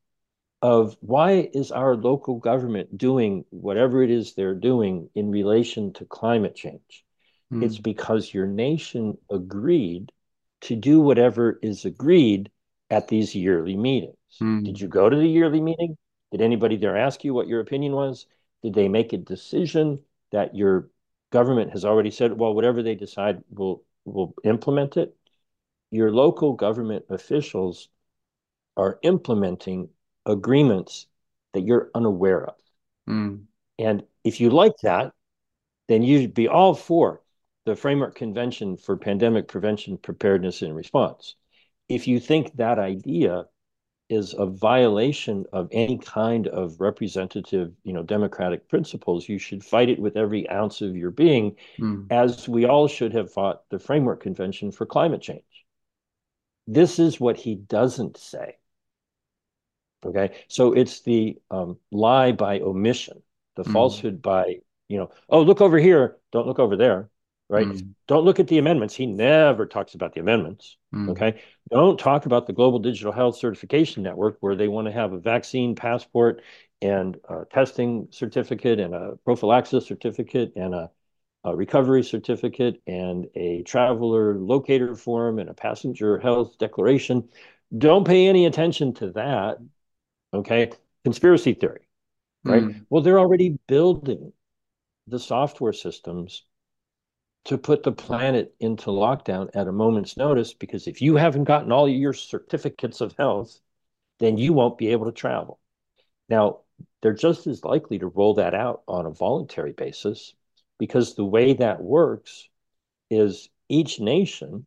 of why is our local government doing whatever it is they're doing in relation to climate change? Mm. It's because your nation agreed to do whatever is agreed at these yearly meetings. Mm. Did you go to the yearly meeting? Did anybody there ask you what your opinion was? Did they make a decision that your government has already said, well, whatever they decide, we'll, we'll implement it? Your local government officials are implementing agreements that you're unaware of. Mm. And if you like that, then you'd be all for the Framework Convention for Pandemic Prevention, Preparedness, and Response. If you think that idea is a violation of any kind of representative, you know, democratic principles, you should fight it with every ounce of your being, Mm. as we all should have fought the Framework Convention for Climate Change. This is what he doesn't say. Okay, so it's the um, lie by omission, the Mm. falsehood by, you know, oh, look over here, don't look over there, right? Mm. Don't look at the amendments. He never talks about the amendments. Mm. Okay, don't talk about the Global Digital Health Certification Network, where they want to have a vaccine passport and a testing certificate and a prophylaxis certificate and a a recovery certificate and a traveler locator form and a passenger health declaration. Don't pay any attention to that. Okay. Conspiracy theory, right? Mm. Well, they're already building the software systems to put the planet into lockdown at a moment's notice because if you haven't gotten all your certificates of health, then you won't be able to travel. Now, they're just as likely to roll that out on a voluntary basis because the way that works is each nation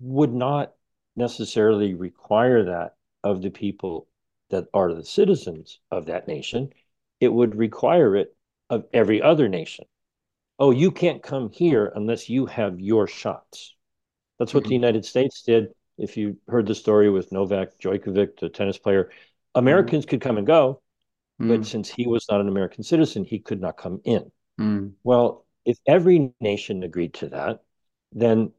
would not necessarily require that of the people that are the citizens of that nation. It would require it of every other nation. Oh, you can't come here unless you have your shots. That's what mm-hmm. the United States did. If you heard the story with Novak Djokovic, the tennis player, Americans mm-hmm. could come and go, mm. but since he was not an American citizen, he could not come in. Mm. Well, if every nation agreed to that, then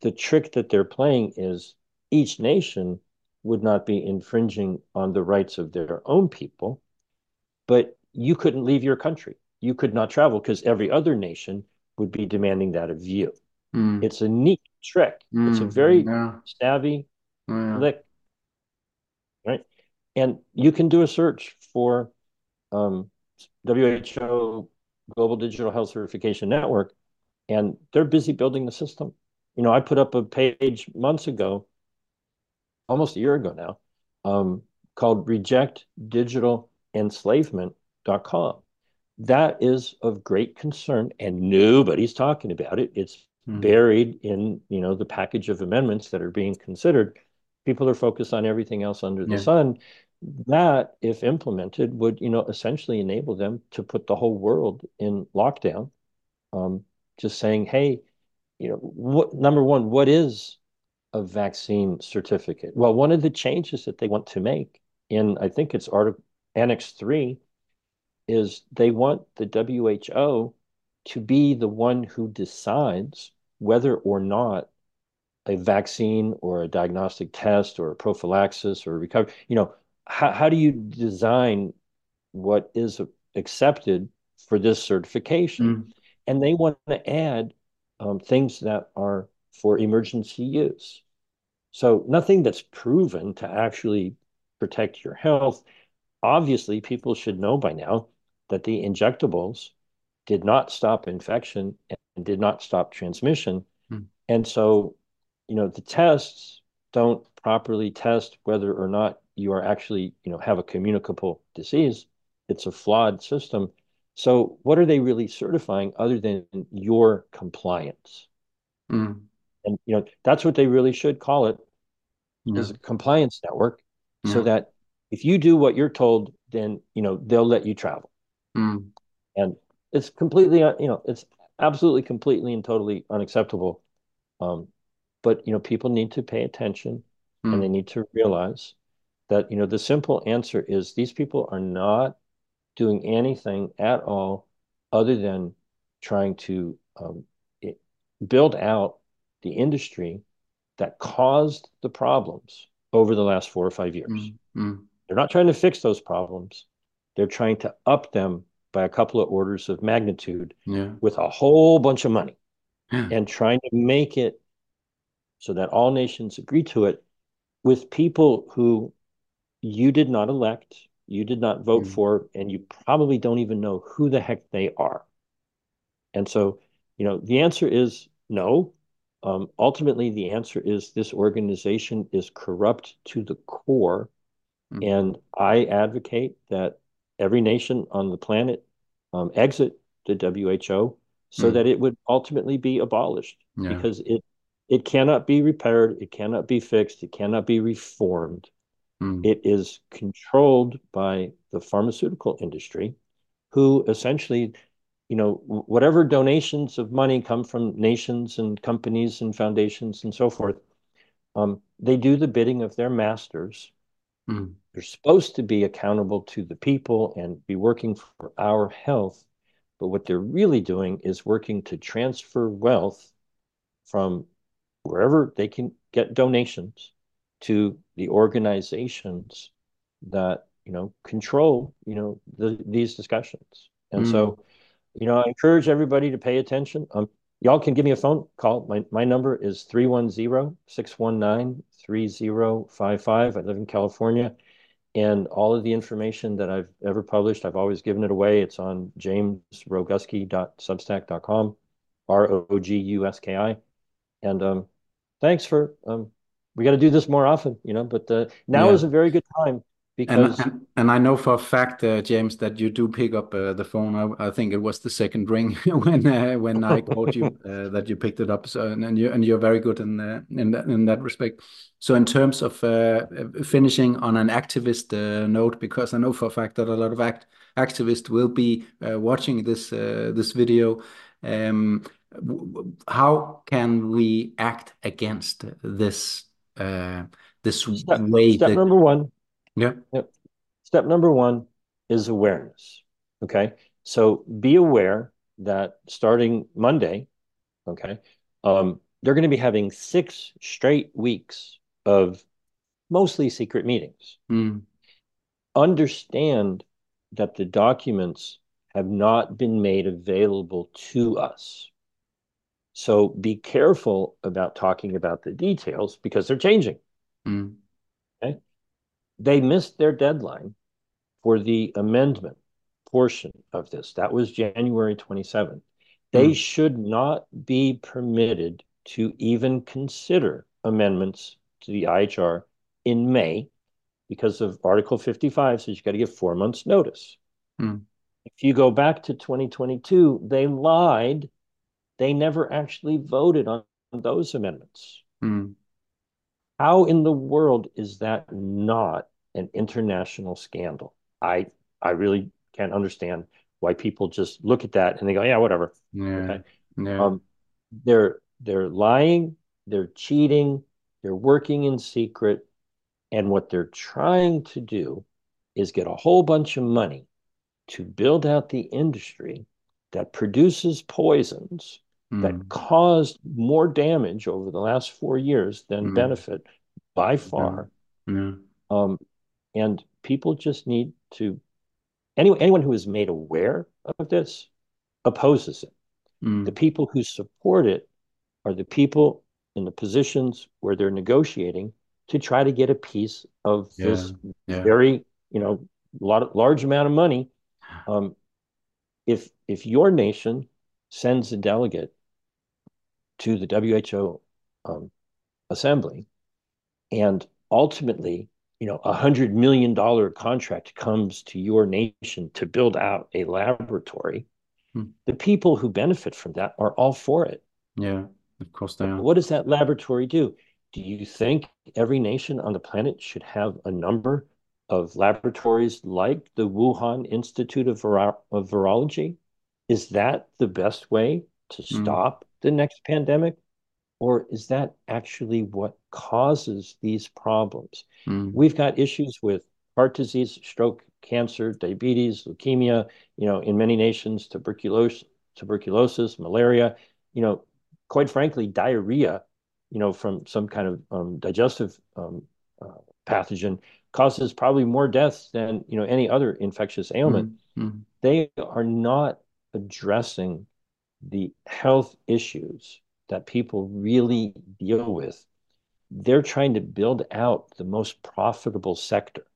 the trick that they're playing is each nation would not be infringing on the rights of their own people, but you couldn't leave your country. You could not travel because every other nation would be demanding that of you. Mm. It's a neat trick. Mm. It's a very yeah. savvy yeah. lick, right? And you can do a search for um, WHO Global Digital Health Certification Network, and they're busy building the system. You know, I put up a page months ago, almost a year ago now, um, called rejectdigitalenslavement.com. That is of great concern, and nobody's talking about it. It's mm. buried in, you know, the package of amendments that are being considered. People are focused on everything else under the yeah. sun that, if implemented, would you know essentially enable them to put the whole world in lockdown. Um, just saying, hey, you know, what number one, what is a vaccine certificate? Well, one of the changes that they want to make in, I think it's Article Annex Three, is they want the WHO to be the one who decides whether or not a vaccine or a diagnostic test or a prophylaxis or a recovery, you know, how, how do you design what is accepted for this certification? Mm. And they want to add um, things that are for emergency use. So nothing that's proven to actually protect your health. Obviously, people should know by now that the injectables did not stop infection and did not stop transmission. Mm. And so, you know, the tests don't properly test whether or not you are actually, you know, have a communicable disease. It's a flawed system. So what are they really certifying other than your compliance? Mm. And you know, that's what they really should call it yeah. is a compliance network yeah. so that if you do what you're told, then you know they'll let you travel. Mm. And it's completely, uh, you know, it's absolutely, completely, and totally unacceptable. Um, but you know, people need to pay attention, mm. and they need to realize that you know the simple answer is these people are not doing anything at all other than trying to um, it, build out the industry that caused the problems over the last four or five years. Mm-hmm. They're not trying to fix those problems. They're trying to up them by a couple of orders of magnitude yeah. with a whole bunch of money yeah. and trying to make it so that all nations agree to it with people who you did not elect, you did not vote mm. for, and you probably don't even know who the heck they are. And so, you know, the answer is no. Um, ultimately, the answer is this organization is corrupt to the core. Mm. And I advocate that every nation on the planet um, exit the WHO so mm. that it would ultimately be abolished yeah. because it it cannot be repaired, it cannot be fixed, it cannot be reformed. Mm. It is controlled by the pharmaceutical industry, who essentially, you know, whatever donations of money come from nations and companies and foundations and so forth, um, they do the bidding of their masters. Mm. They're supposed to be accountable to the people and be working for our health. But what they're really doing is working to transfer wealth from wherever they can get donations to the organizations that you know control you know the, these discussions and mm. so you know, I encourage everybody to pay attention. Um, y'all can give me a phone call. My my number is 310-619-3055. I live in California. And all of the information that I've ever published, I've always given it away. It's on jamesroguski.substack.com, R-O-G-U-S-K-I. And um, thanks for um, we got to do this more often, you know. But uh, now Yeah. is a very good time because and and I know for a fact, uh, James, that you do pick up uh, the phone. I, I think it was the second ring when uh, when I called you uh, that you picked it up. So and, and you and you're very good in uh, in that in that respect. So in terms of uh, finishing on an activist uh, note, because I know for a fact that a lot of act activists will be uh, watching this uh, this video. Um, how can we act against this uh, this step way step that number one, yeah. yep, step number one is awareness. Okay, so be aware that starting Monday, okay, um, they're going to be having six straight weeks of mostly secret meetings. Mm, Understand that the documents have not been made available to us. So be careful about talking about the details because they're changing. mm, Okay. They missed their deadline for the amendment portion of this. That was January 27th. They mm, should not be permitted to even consider amendments to the IHR in May because of Article 55 says you got to give four months notice. mm, If you go back to 2022, they lied. They never actually voted on those amendments. mm, How in the world is that not an international scandal? I I really can't understand why people just look at that and they go, yeah, whatever. yeah, Okay. yeah, Um, they're they're lying, they're cheating, they're working in secret, and what they're trying to do is get a whole bunch of money to build out the industry that produces poisons that mm, caused more damage over the last four years than mm, benefit by far. yeah, Um, and people just need to, anyone, anyone who is made aware of this opposes it. The mm, people who support it are the people in the positions where they're negotiating to try to get a piece of yeah, this yeah, very, you know, lot, large amount of money. Um, if if your nation sends a delegate to the WHO um, assembly, and ultimately, you know, a hundred million dollar contract comes to your nation to build out a laboratory, mm, the people who benefit from that are all for it. yeah, of course they are. what does that laboratory do? Do you think every nation on the planet should have a number of laboratories like the Wuhan Institute of, Viro- of Virology? Is that the best way to Mm, stop the next pandemic? Or is that actually what causes these problems? mm, We've got issues with heart disease, stroke, cancer, diabetes, leukemia, you know, in many nations, tuberculosis, tuberculosis, malaria, you know, quite frankly, diarrhea, you know, from some kind of um, digestive um, uh, pathogen causes probably more deaths than, you know, any other infectious ailment. mm, mm, They are not addressing the health issues that people really deal with. They're trying to build out the most profitable sector.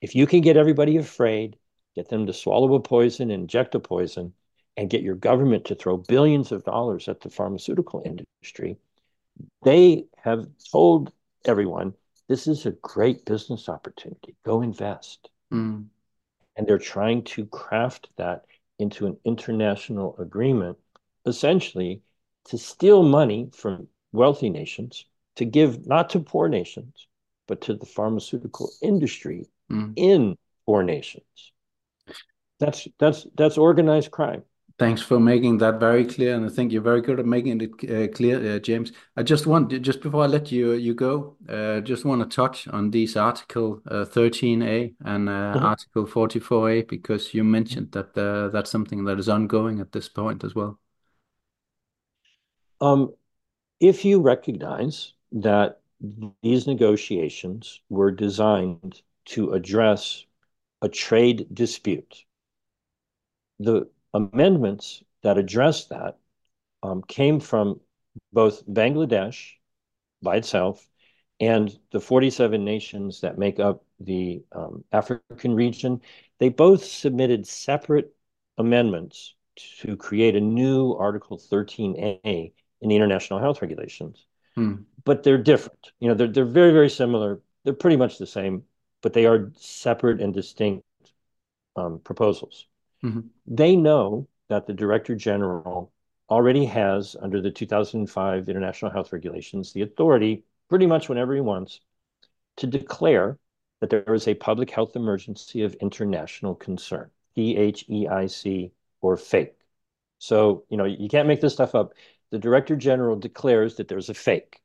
If you can get everybody afraid, get them to swallow a poison, inject a poison, and get your government to throw billions of dollars at the pharmaceutical industry, they have told everyone this is a great business opportunity. Go invest. mm, And they're trying to craft that into an international agreement, essentially to steal money from wealthy nations to give not to poor nations, but to the pharmaceutical industry mm. in poor nations. That's that's that's organized crime. Thanks for making that very clear, and I think you're very good at making it uh, clear, uh, James. I just want, just before I let you you go, uh, just want to touch on these Article uh, 13A and uh, Mhm. Article 44A because you mentioned that uh, that's something that is ongoing at this point as well. Um, if you recognize that these negotiations were designed to address a trade dispute, the amendments that address that um, came from both Bangladesh by itself and the 47 nations that make up the um, African region. They both submitted separate amendments to create a new Article 13A in the international health regulations. Hmm. But they're different. You know, they're they're very very similar. They're pretty much the same, but they are separate and distinct um, proposals. Mm-hmm. They know that the Director General already has, under the 2005 International Health Regulations, the authority, pretty much whenever he wants, to declare that there is a public health emergency of international concern, PHEIC or fake. So, you know, you can't make this stuff up. The Director General declares that there's a fake.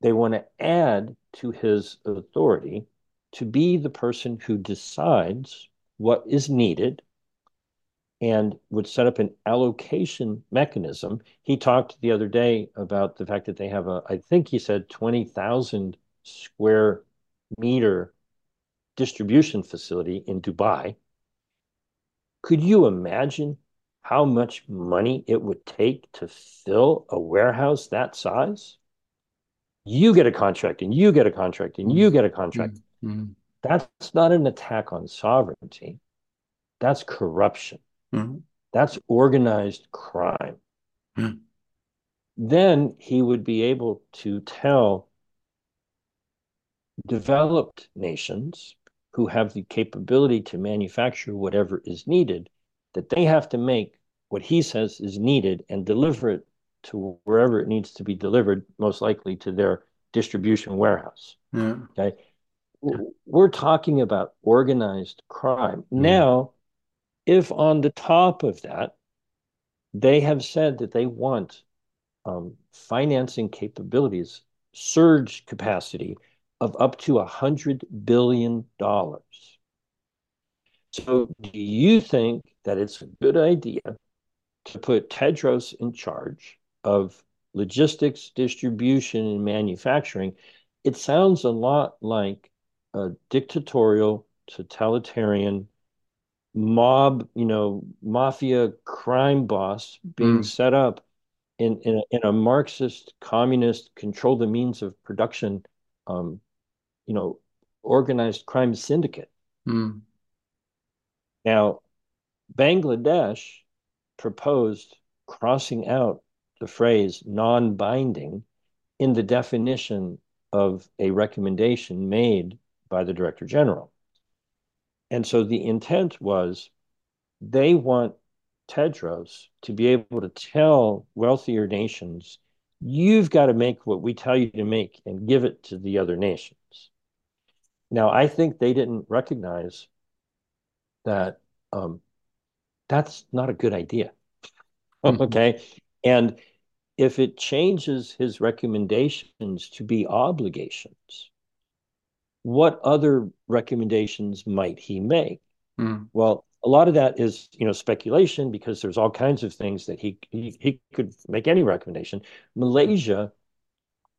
They want to add to his authority to be the person who decides what is needed and would set up an allocation mechanism. He talked the other day about the fact that they have a, I think he said 20,000 square meter distribution facility in Dubai. Could you imagine how much money it would take to fill a warehouse that size? You get a contract and you get a contract and you get a contract. Mm-hmm. That's not an attack on sovereignty. That's corruption. Mm-hmm. That's organized crime. Mm-hmm. Then he would be able to tell developed nations who have the capability to manufacture whatever is needed that they have to make what he says is needed and deliver it to wherever it needs to be delivered, most likely to their distribution warehouse. Yeah. Okay. We're talking about organized crime. Mm. Now, if on the top of that, they have said that they want um, financing capabilities, surge capacity of up to a $100 billion. So, do you think that it's a good idea to put Tedros in charge of logistics, distribution, and manufacturing? It sounds a lot like a dictatorial, totalitarian mob, you know, mafia crime boss being mm. set up in in a, in a, Marxist communist control the means of production, um, you know, organized crime syndicate. Mm. Now, Bangladesh proposed crossing out the phrase non-binding in the definition of a recommendation made by the Director General. And so the intent was they want Tedros to be able to tell wealthier nations, you've got to make what we tell you to make and give it to the other nations. Now, I think they didn't recognize that um, that's not a good idea. Mm-hmm. okay. And if it changes his recommendations to be obligations, what other recommendations might he make? Mm. Well, a lot of that is, you know, speculation because there's all kinds of things that he he, he could make any recommendation. Malaysia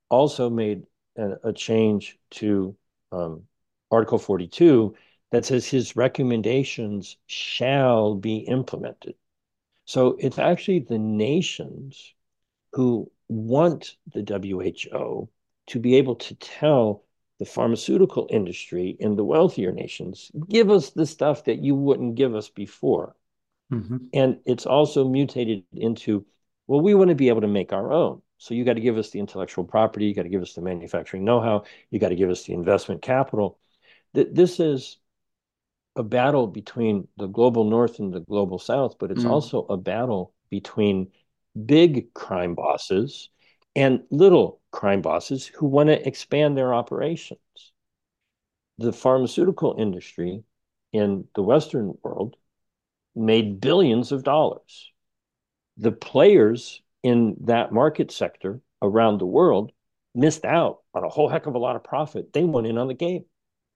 also made a, a change to um, Article 42 that says his recommendations shall be implemented. So it's actually the nations who want the WHO to be able to tell the pharmaceutical industry in the wealthier nations give us the stuff that you wouldn't give us before. Mm-hmm. And it's also mutated into, well, we want to be able to make our own. So you got to give us the intellectual property, you got to give us the manufacturing know-how, you got to give us the investment capital. This is a battle between the global north and the global south, but it's mm. also a battle between big crime bosses and little crime bosses who want to expand their operations. The pharmaceutical industry in the Western world made billions of dollars. The players in that market sector around the world missed out on a whole heck of a lot of profit. They went in on the game.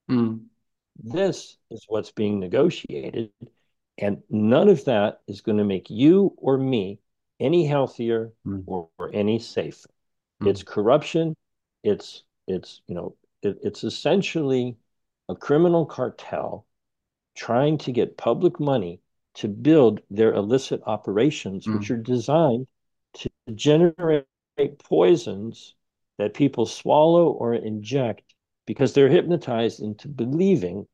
Mm. This is what's being negotiated. And none of that is going to make you or me any healthier mm. or, or, any safer. Mm. It's corruption. It's it's you know it, it's essentially a criminal cartel trying to get public money to build their illicit operations, mm. which are designed to generate poisons that people swallow or inject because they're hypnotized into believing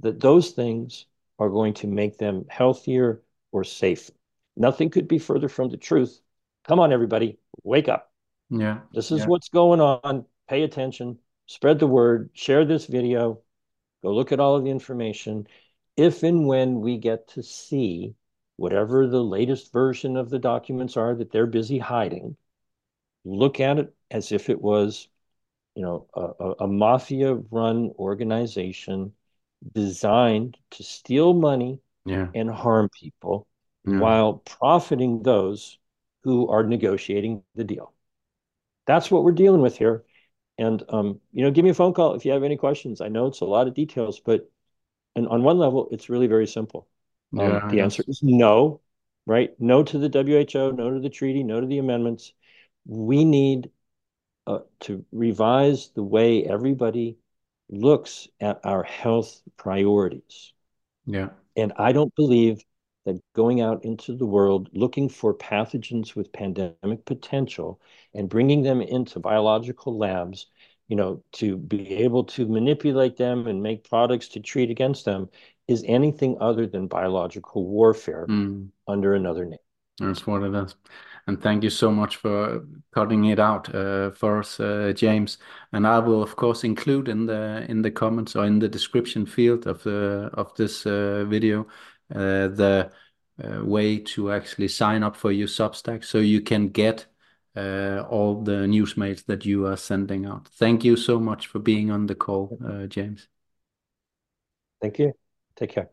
that those things are going to make them healthier or safer. Nothing could be further from the truth. Come on, everybody, wake up. Yeah. This is yeah. what's going on. Pay attention, spread the word, share this video, go look at all of the information. If and when we get to see whatever the latest version of the documents are that they're busy hiding, look at it as if it was, you know, a, a mafia run organization designed to steal money yeah. and harm people yeah. while profiting those who are negotiating the deal. That's what we're dealing with here. And um, you know, give me a phone call if you have any questions. I know it's a lot of details, but and on one level, it's really very simple. Um, yeah, the answer is no, right? No to the WHO, no to the treaty, no to the amendments. We need uh, to revise the way everybody looks at our health priorities. Yeah. And I don't believe that going out into the world looking for pathogens with pandemic potential and bringing them into biological labs, you know, to be able to manipulate them and make products to treat against them is anything other than biological warfare mm. under another name. That's what it is. And thank you so much for cutting it out uh, for us, uh, James. And I will, of course, include in the in the comments or in the description field of the of this uh, video the uh, way to actually sign up for your Substack, so you can get uh, all the news mails that you are sending out. Thank you so much for being on the call, James. Thank you. Take care.